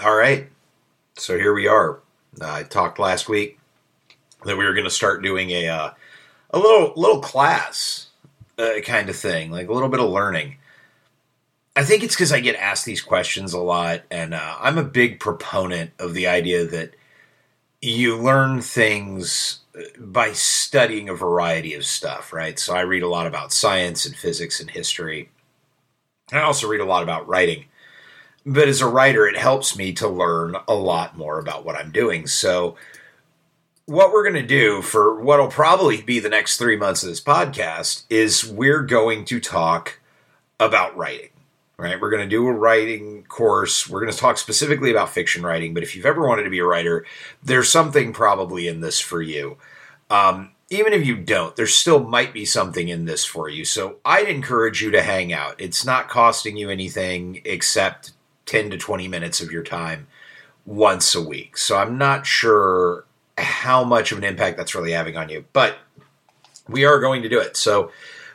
All right. So here we are. I talked last week that we were going to start doing a uh, a little little class uh, kind of thing, like a little bit of learning. I think it's because I get asked these questions a lot, and uh, I'm a big proponent of the idea that you learn things uh, by studying a variety of stuff, right? So I read a lot about science and physics and history. I also read a lot about writing. But as a writer, it helps me to learn a lot more about what I'm doing. So, what we're going to do for what'll probably be the next three months of this podcast is we're going to talk about writing right? We're going to do a writing course. We're going to talk specifically about fiction writing, but if you've ever wanted to be a writer, there's something probably in this for you. Um, even if you don't, there still might be something in this for you. So I'd encourage you to hang out. It's not costing you anything except 10 to 20 minutes of your time once a week. So I'm not sure how much of an impact that's really having on you, but we are going to do it. So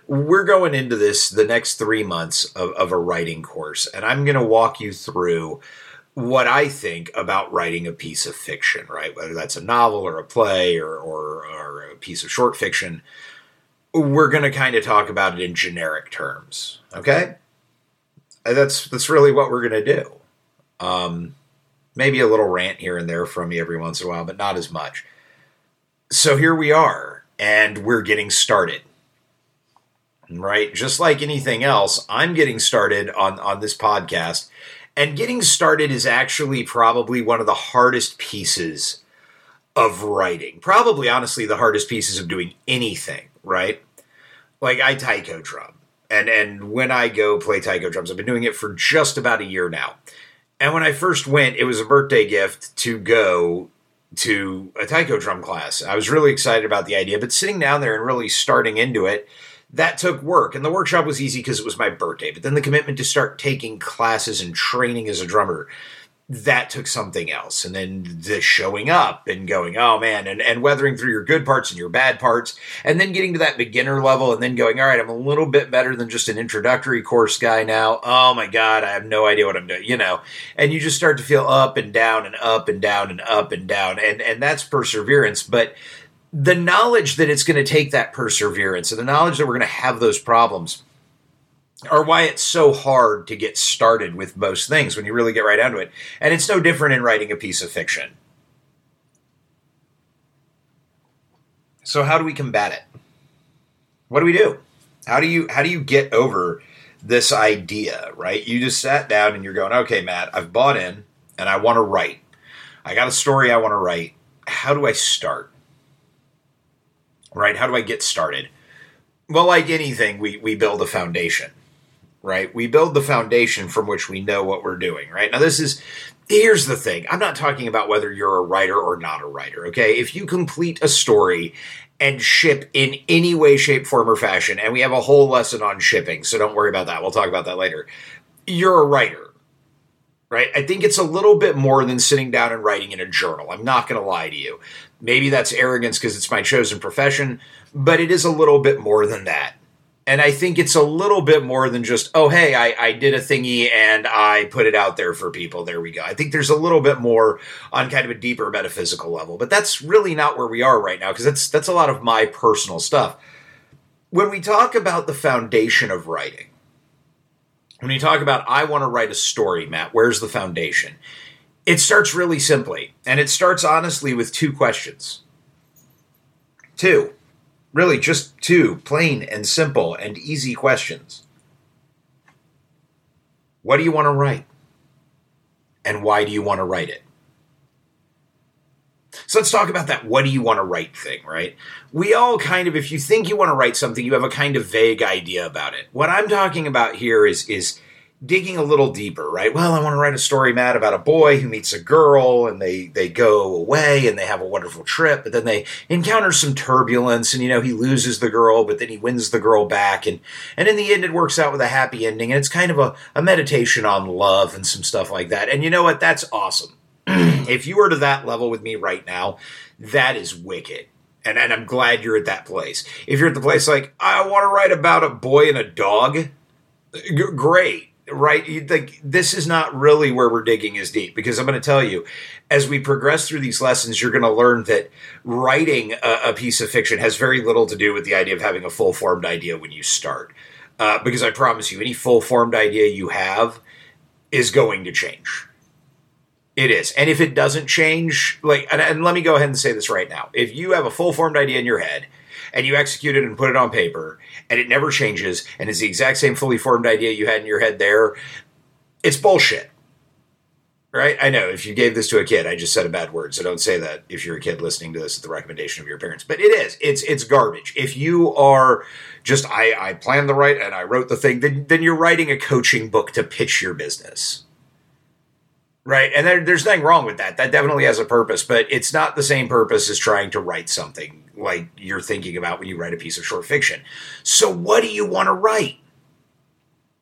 we're going into this the next three months of, of a writing course, and I'm going to walk you through what I think about writing a piece of fiction, right? Whether that's a novel or a play or, or, or a piece of short fiction, we're going to kind of talk about it in generic terms, okay? That's that's really what we're to do. Um, maybe a little rant here and there from me every once in a while, but not as much. So here we are, and we're getting started right? Just like anything else, I'm getting started on on this podcast, and getting started is actually probably one of the hardest pieces of writing. Probably, honestly, the hardest pieces of doing anything, right? Like I taiko drum, and and when I go play taiko drums, I've been doing it for just about a year now. And when I first went, it was a birthday gift to go to a taiko drum class. I was really excited about the idea, but sitting down there and really starting into it that took work. And the workshop was easy because it was my birthday. But then the commitment to start taking classes and training as a drummer, that took something else. And then the showing up and going, oh man, and, and weathering through your good parts and your bad parts. And then getting to that beginner level and then going, all right, I'm a little bit better than just an introductory course guy now. Oh my God, I have no idea what I'm doing, you know. And you just start to feel up and down and up and down and up and down. And, and that's perseverance. But the knowledge that it's going to take that perseverance and the knowledge that we're going to have those problems are why it's so hard to get started with most things when you really get right down to it. And it's no different in writing a piece of fiction. So how do we combat it? What do we do? How do you how do you get over this idea, right? You just sat down and you're going, "Okay, Matt, I've bought in and I want to write. I got a story I want to write. How do I start?" right? How do I get started? Well, like anything, we, we build a foundation, right? We build the foundation from which we know what we're doing, right? Now, this is, here's the thing I'm not talking about whether you're a writer or not a writer, okay? If you complete a story and ship in any way, shape, form, or fashion, and we have a whole lesson on shipping, so don't worry about that. We'll talk about that later. You're a writer, right? I think it's a little bit more than sitting down and writing in a journal. I'm not going to lie to you. Maybe that's arrogance because it's my chosen profession, but it is a little bit more than that. And I think it's a little bit more than just, oh, hey, I, I did a thingy and I put it out there for people. There we go. I think there's a little bit more on kind of a deeper metaphysical level, but that's really not where we are right now because that's that's a lot of my personal stuff. When we talk about the foundation of writing, when you talk about I want to write a story, Matt, where's the foundation? It starts really simply, and it starts honestly with two questions. Two. Really, just two plain and simple and easy questions. What do you want to write? And why do you want to write it? So let's talk about that what do you want to write thing, right? We all kind of if you think you want to write something, you have a kind of vague idea about it. What I'm talking about here is is digging a little deeper, right? Well, I want to write a story, Matt, about a boy who meets a girl and they they go away and they have a wonderful trip, but then they encounter some turbulence and you know he loses the girl, but then he wins the girl back and and in the end it works out with a happy ending and it's kind of a, a meditation on love and some stuff like that. And you know what? That's awesome. if you were to that level with me right now, that is wicked. And, and I'm glad you're at that place. If you're at the place like, I want to write about a boy and a dog, g- great right? You think this is not really where we're digging as deep because I'm going to tell you, as we progress through these lessons, you're going to learn that writing a, a, piece of fiction has very little to do with the idea of having a full formed idea when you start. Uh, because I promise you, any full formed idea you have is going to change. It is. And if it doesn't change, like, and, and let me go ahead and say this right now. If you have a full formed idea in your head and you execute it and put it on paper and it never changes and it's the exact same fully formed idea you had in your head there, it's bullshit. Right? I know if you gave this to a kid, I just said a bad word, so don't say that if you're a kid listening to this at the recommendation of your parents. But it is. It's it's garbage. If you are just I, I planned the right and I wrote the thing, then then you're writing a coaching book to pitch your business. Right. And there, there's nothing wrong with that. That definitely has a purpose, but it's not the same purpose as trying to write something like you're thinking about when you write a piece of short fiction. So, what do you want to write?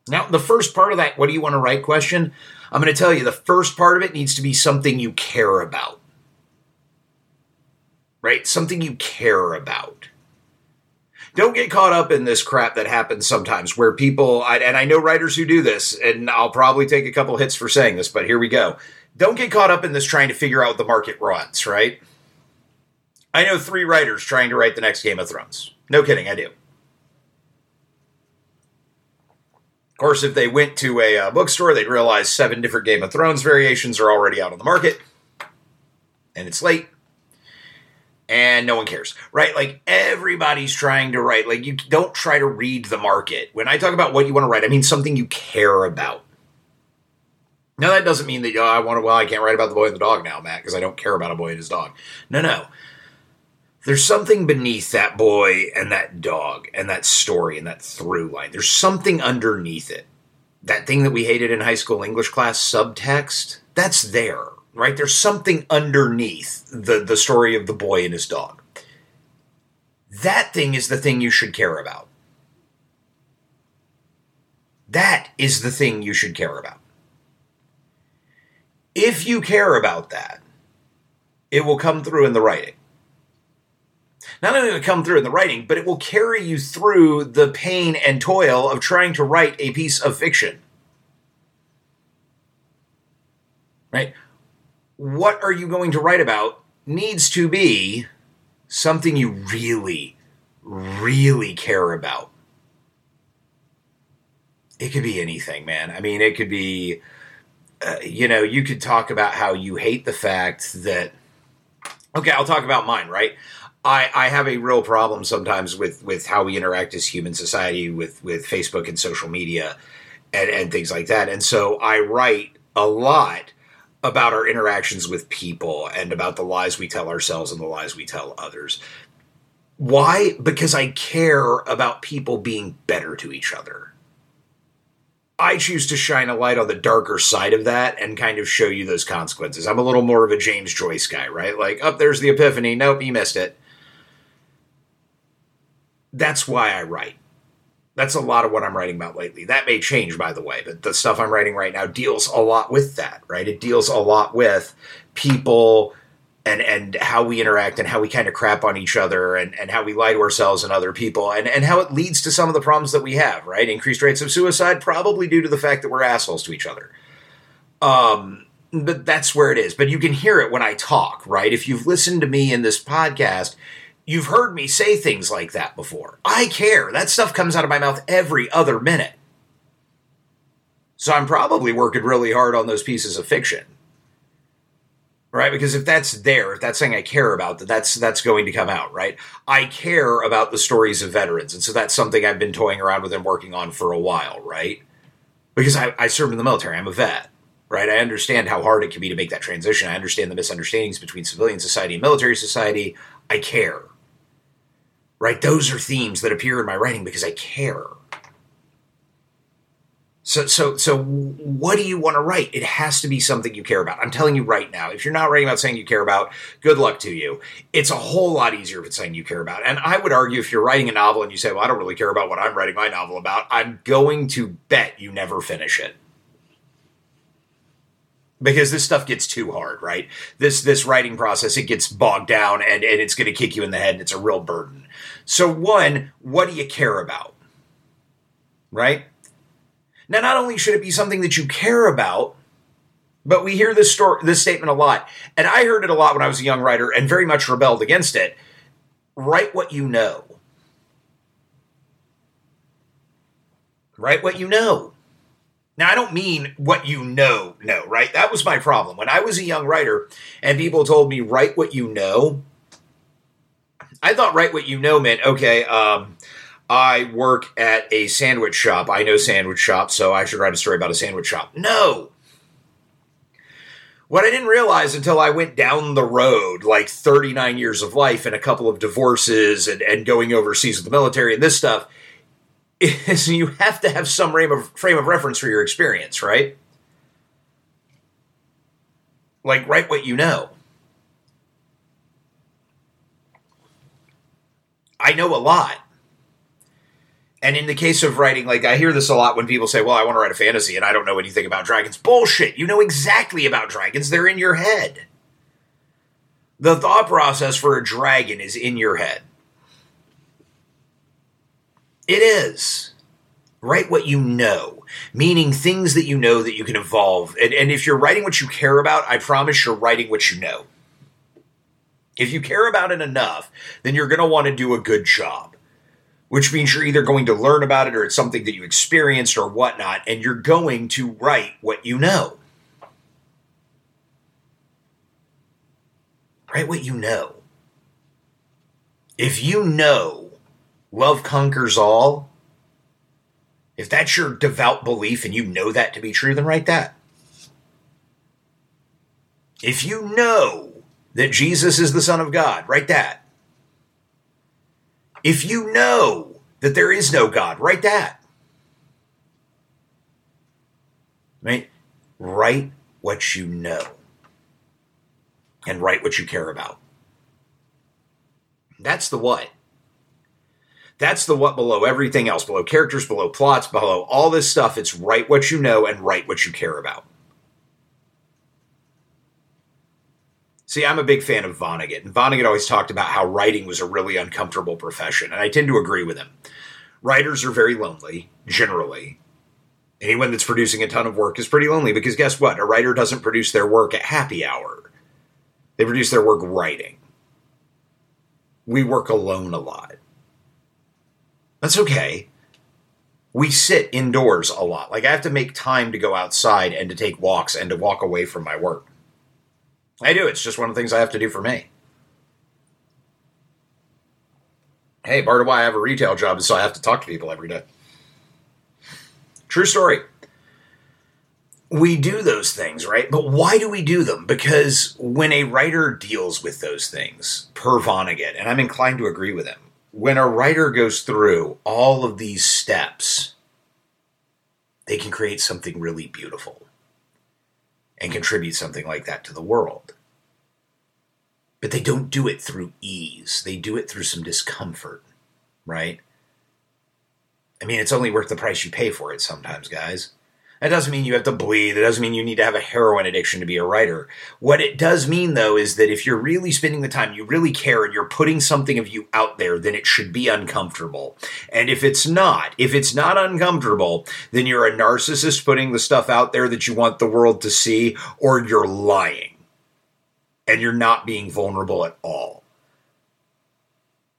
Now, the first part of that, what do you want to write question, I'm going to tell you the first part of it needs to be something you care about. Right? Something you care about don't get caught up in this crap that happens sometimes where people, and I know writers who do this, and I'll probably take a couple hits for saying this, but here we go. Don't get caught up in this trying to figure out the market runs, right? I know three writers trying to write the next Game of Thrones. No kidding, I do. Of course, if they went to a uh, bookstore, they'd realize seven different Game of Thrones variations are already out on the market, and it's late and no one cares, right? Like everybody's trying to write. Like you don't try to read the market. When I talk about what you want to write, I mean something you care about. Now that doesn't mean that oh, I want to. Well, I can't write about the boy and the dog now, Matt, because I don't care about a boy and his dog. No, no. There's something beneath that boy and that dog and that story and that through line. There's something underneath it. That thing that we hated in high school English class, subtext, that's there right? There's something underneath the, the story of the boy and his dog. That thing is the thing you should care about. That is the thing you should care about. If you care about that, it will come through in the writing. Not only will it come through in the writing, but it will carry you through the pain and toil of trying to write a piece of fiction. Right? what are you going to write about needs to be something you really, really care about. It could be anything, man. I mean, it could be, uh, you know, you could talk about how you hate the fact that. Okay, I'll talk about mine, right? I, I have a real problem sometimes with, with how we interact as human society with, with Facebook and social media and, and things like that. And so I write a lot about our interactions with people and about the lies we tell ourselves and the lies we tell others. Why? Because I care about people being better to each other. I choose to shine a light on the darker side of that and kind of show you those consequences. I'm a little more of a James Joyce guy, right? Like, up oh, there's the epiphany. Nope, you missed it. That's why I write that's a lot of what I'm writing about lately. That may change, by the way, but the stuff I'm writing right now deals a lot with that, right? It deals a lot with people and and how we interact and how we kind of crap on each other and, and how we lie to ourselves and other people and, and how it leads to some of the problems that we have, right? Increased rates of suicide, probably due to the fact that we're assholes to each other. Um, but that's where it is. But you can hear it when I talk, right? If you've listened to me in this podcast, You've heard me say things like that before. I care. That stuff comes out of my mouth every other minute. So I'm probably working really hard on those pieces of fiction. Right? Because if that's there, if that's something I care about, that's that's going to come out, right? I care about the stories of veterans. And so that's something I've been toying around with and working on for a while, right? Because I, I served in the military. I'm a vet right? I understand how hard it can be to make that transition. I understand the misunderstandings between civilian society and military society. I care right? Those are themes that appear in my writing because I care. So, so, so, what do you want to write? It has to be something you care about. I'm telling you right now. If you're not writing about something you care about, good luck to you. It's a whole lot easier if it's something you care about. And I would argue if you're writing a novel and you say, "Well, I don't really care about what I'm writing my novel about," I'm going to bet you never finish it because this stuff gets too hard, right? This this writing process it gets bogged down and and it's going to kick you in the head and it's a real burden. So one, what do you care about? Right? Now, not only should it be something that you care about, but we hear this story, this statement a lot, and I heard it a lot when I was a young writer and very much rebelled against it. Write what you know. Write what you know. Now, I don't mean what you know, no, right? That was my problem. When I was a young writer and people told me, write what you know, I thought write what you know meant, okay, um, I work at a sandwich shop. I know sandwich shops, so I should write a story about a sandwich shop. No. What I didn't realize until I went down the road, like 39 years of life and a couple of divorces and, and going overseas with the military and this stuff, is you have to have some frame of, frame of reference for your experience, right? Like, write what you know. I know a lot. And in the case of writing, like I hear this a lot when people say, Well, I want to write a fantasy and I don't know anything about dragons. Bullshit. You know exactly about dragons, they're in your head. The thought process for a dragon is in your head. It is. Write what you know, meaning things that you know that you can evolve. And, and if you're writing what you care about, I promise you're writing what you know. If you care about it enough, then you're going to want to do a good job, which means you're either going to learn about it or it's something that you experienced or whatnot, and you're going to write what you know. Write what you know. If you know love conquers all, if that's your devout belief and you know that to be true, then write that. If you know that Jesus is the Son of God, write that. If you know that there is no God, write that. Right? Write what you know and write what you care about. That's the what. That's the what below everything else, below characters, below plots, below all this stuff. It's write what you know and write what you care about. See, I'm a big fan of Vonnegut, and Vonnegut always talked about how writing was a really uncomfortable profession, and I tend to agree with him. Writers are very lonely, generally. Anyone that's producing a ton of work is pretty lonely because guess what? A writer doesn't produce their work at happy hour, they produce their work writing. We work alone a lot. That's okay. We sit indoors a lot. Like I have to make time to go outside and to take walks and to walk away from my work. I do. It's just one of the things I have to do for me. Hey, part of why I have a retail job is so I have to talk to people every day. True story. We do those things, right? But why do we do them? Because when a writer deals with those things, per Vonnegut, and I'm inclined to agree with him, when a writer goes through all of these steps, they can create something really beautiful and contribute something like that to the world. But they don't do it through ease, they do it through some discomfort, right? I mean, it's only worth the price you pay for it sometimes, guys. That doesn't mean you have to bleed. It doesn't mean you need to have a heroin addiction to be a writer. What it does mean, though, is that if you're really spending the time, you really care, and you're putting something of you out there, then it should be uncomfortable. And if it's not, if it's not uncomfortable, then you're a narcissist putting the stuff out there that you want the world to see, or you're lying. And you're not being vulnerable at all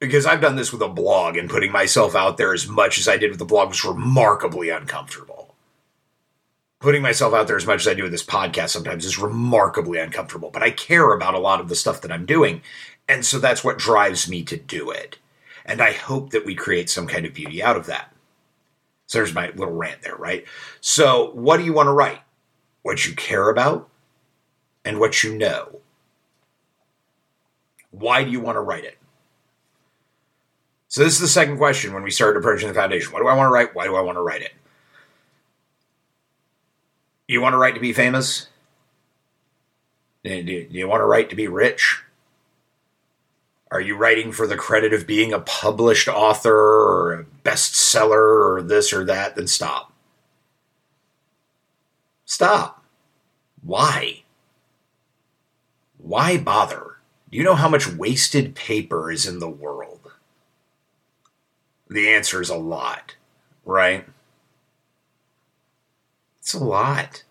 because I've done this with a blog and putting myself out there as much as I did with the blog was remarkably uncomfortable putting myself out there as much as I do with this podcast sometimes is remarkably uncomfortable, but I care about a lot of the stuff that I'm doing. And so that's what drives me to do it. And I hope that we create some kind of beauty out of that. So there's my little rant there, right? So, what do you want to write? What you care about and what you know. Why do you want to write it? So, this is the second question when we started approaching the foundation. What do I want to write? Why do I want to write it? You want a right to be famous? Do you want a right to be rich? Are you writing for the credit of being a published author or a bestseller or this or that? Then stop. Stop. Why? Why bother? Do you know how much wasted paper is in the world? The answer is a lot, right? It's a lot.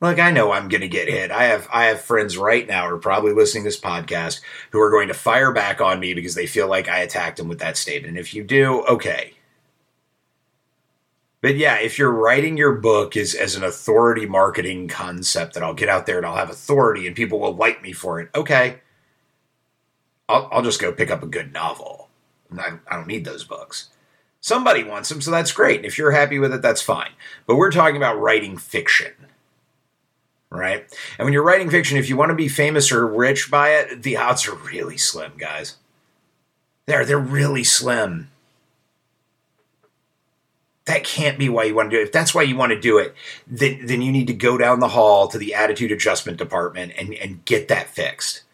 Like I know I'm going to get hit. I have I have friends right now who are probably listening to this podcast who are going to fire back on me because they feel like I attacked them with that statement. If you do, okay. But yeah, if you're writing your book as, as an authority marketing concept that I'll get out there and I'll have authority and people will like me for it, okay. I'll, I'll just go pick up a good novel. I, I don't need those books. Somebody wants them, so that's great. If you're happy with it, that's fine. But we're talking about writing fiction, right? And when you're writing fiction, if you want to be famous or rich by it, the odds are really slim, guys. They're they're really slim. That can't be why you want to do it. If that's why you want to do it, then then you need to go down the hall to the attitude adjustment department and, and get that fixed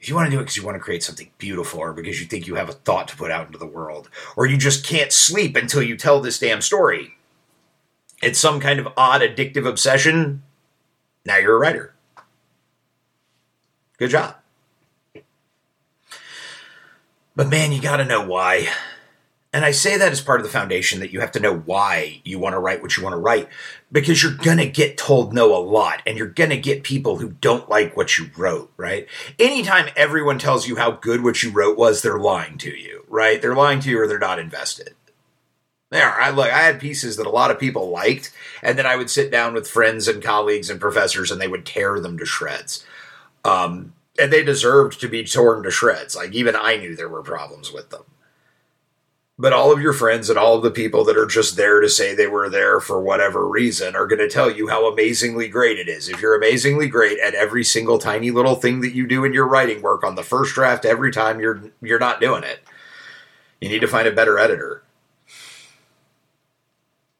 if you want to do it because you want to create something beautiful or because you think you have a thought to put out into the world, or you just can't sleep until you tell this damn story, it's some kind of odd addictive obsession, now you're a writer. Good job. But man, you got to know why. And I say that as part of the foundation that you have to know why you want to write what you want to write because you're going to get told no a lot and you're going to get people who don't like what you wrote, right? Anytime everyone tells you how good what you wrote was, they're lying to you, right? They're lying to you or they're not invested. There, I look, I had pieces that a lot of people liked and then I would sit down with friends and colleagues and professors and they would tear them to shreds. Um, and they deserved to be torn to shreds. Like even I knew there were problems with them but all of your friends and all of the people that are just there to say they were there for whatever reason are going to tell you how amazingly great it is. If you're amazingly great at every single tiny little thing that you do in your writing work on the first draft every time you're you're not doing it. You need to find a better editor.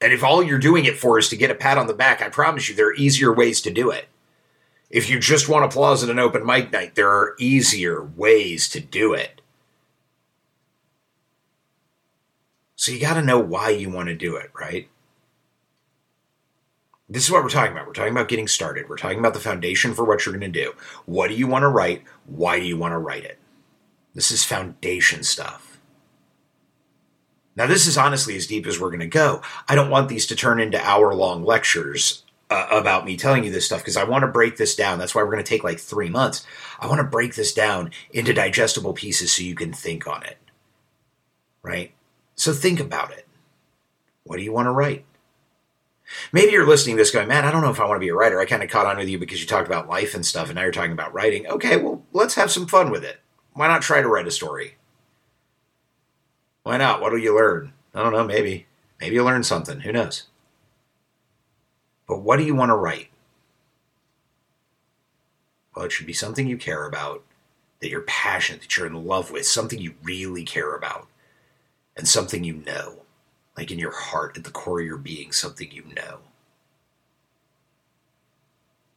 And if all you're doing it for is to get a pat on the back, I promise you there are easier ways to do it. If you just want applause at an open mic night, there are easier ways to do it. So you got to know why you want to do it, right? This is what we're talking about. We're talking about getting started. We're talking about the foundation for what you're going to do. What do you want to write? Why do you want to write it? This is foundation stuff. Now, this is honestly as deep as we're going to go. I don't want these to turn into hour long lectures uh, about me telling you this stuff because I want to break this down. That's why we're going to take like three months. I want to break this down into digestible pieces so you can think on it. Right? So think about it. What do you want to write? Maybe you're listening to this going, man, I don't know if I want to be a writer. I kind of caught on with you because you talked about life and stuff, and now you're talking about writing. Okay, well, let's have some fun with it. Why not try to write a story? Why not? What'll you learn? I don't know, maybe. Maybe you'll learn something. Who knows? But what do you want to write? Well, it should be something you care about, that you're passionate, that you're in love with, something you really care about and something you know, like in your heart, at the core of your being, something you know.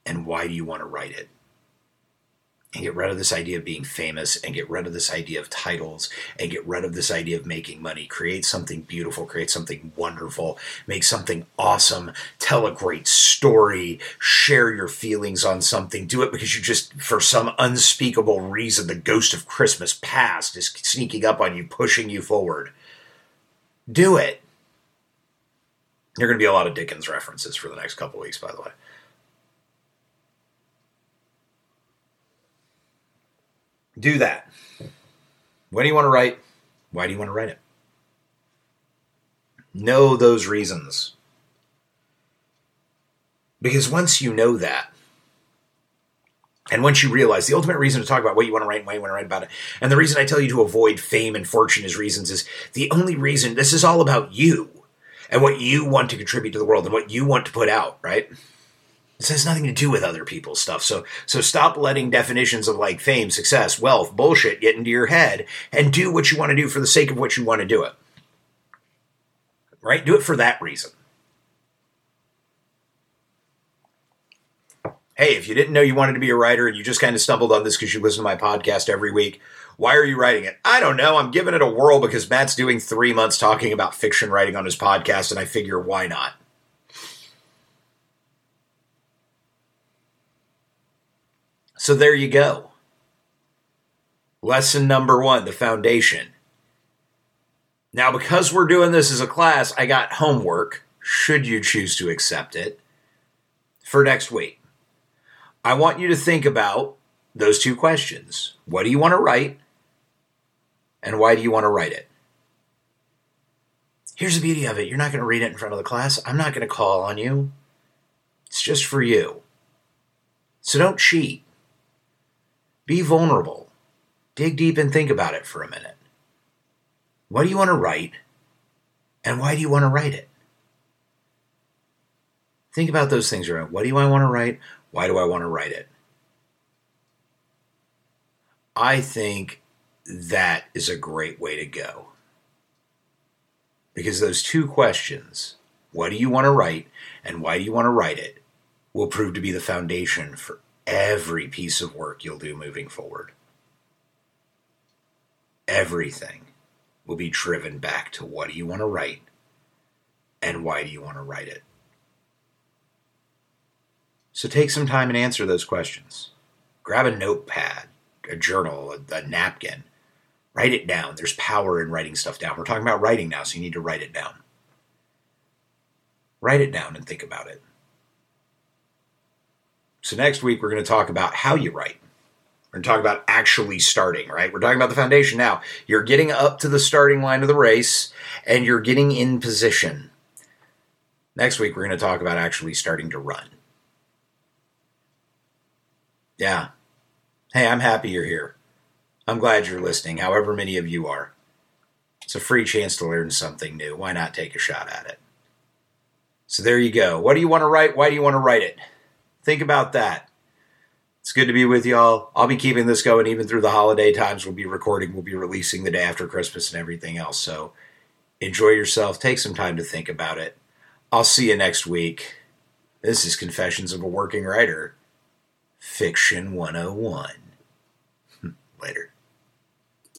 And why do you want to write it? And get rid of this idea of being famous and get rid of this idea of titles and get rid of this idea of making money. Create something beautiful, create something wonderful, make something awesome, tell a great story, share your feelings on something. Do it because you just, for some unspeakable reason, the ghost of Christmas past is sneaking up on you, pushing you forward do it. You're going to be a lot of Dickens references for the next couple weeks, by the way. Do that. What do you want to write? Why do you want to write it? Know those reasons. Because once you know that, and once you realize the ultimate reason to talk about what you want to write and why you want to write about it, and the reason I tell you to avoid fame and fortune as reasons is the only reason this is all about you and what you want to contribute to the world and what you want to put out, right? This has nothing to do with other people's stuff. So so stop letting definitions of like fame, success, wealth, bullshit get into your head and do what you want to do for the sake of what you want to do it. Right? Do it for that reason. Hey, if you didn't know you wanted to be a writer and you just kind of stumbled on this because you listen to my podcast every week, why are you writing it? I don't know. I'm giving it a whirl because Matt's doing three months talking about fiction writing on his podcast, and I figure why not? So there you go. Lesson number one the foundation. Now, because we're doing this as a class, I got homework, should you choose to accept it, for next week. I want you to think about those two questions. What do you want to write? And why do you want to write it? Here's the beauty of it you're not going to read it in front of the class. I'm not going to call on you. It's just for you. So don't cheat. Be vulnerable. Dig deep and think about it for a minute. What do you want to write? And why do you want to write it? Think about those things around. What do I want to write? Why do I want to write it? I think that is a great way to go. Because those two questions, what do you want to write and why do you want to write it, will prove to be the foundation for every piece of work you'll do moving forward. Everything will be driven back to what do you want to write and why do you want to write it. So take some time and answer those questions. Grab a notepad, a journal, a, a, napkin. Write it down. There's power in writing stuff down. We're talking about writing now, so you need to write it down. Write it down and think about it. So next week, we're going to talk about how you write. We're going to talk about actually starting, right? We're talking about the foundation now. You're getting up to the starting line of the race and you're getting in position. Next week, we're going to talk about actually starting to run. Yeah. Hey, I'm happy you're here. I'm glad you're listening, however many of you are. It's a free chance to learn something new. Why not take a shot at it? So there you go. What do you want to write? Why do you want to write it? Think about that. It's good to be with y'all. I'll be keeping this going even through the holiday times. We'll be recording, we'll be releasing the day after Christmas and everything else. So enjoy yourself. Take some time to think about it. I'll see you next week. This is Confessions of a Working Writer, Fiction 101. Later.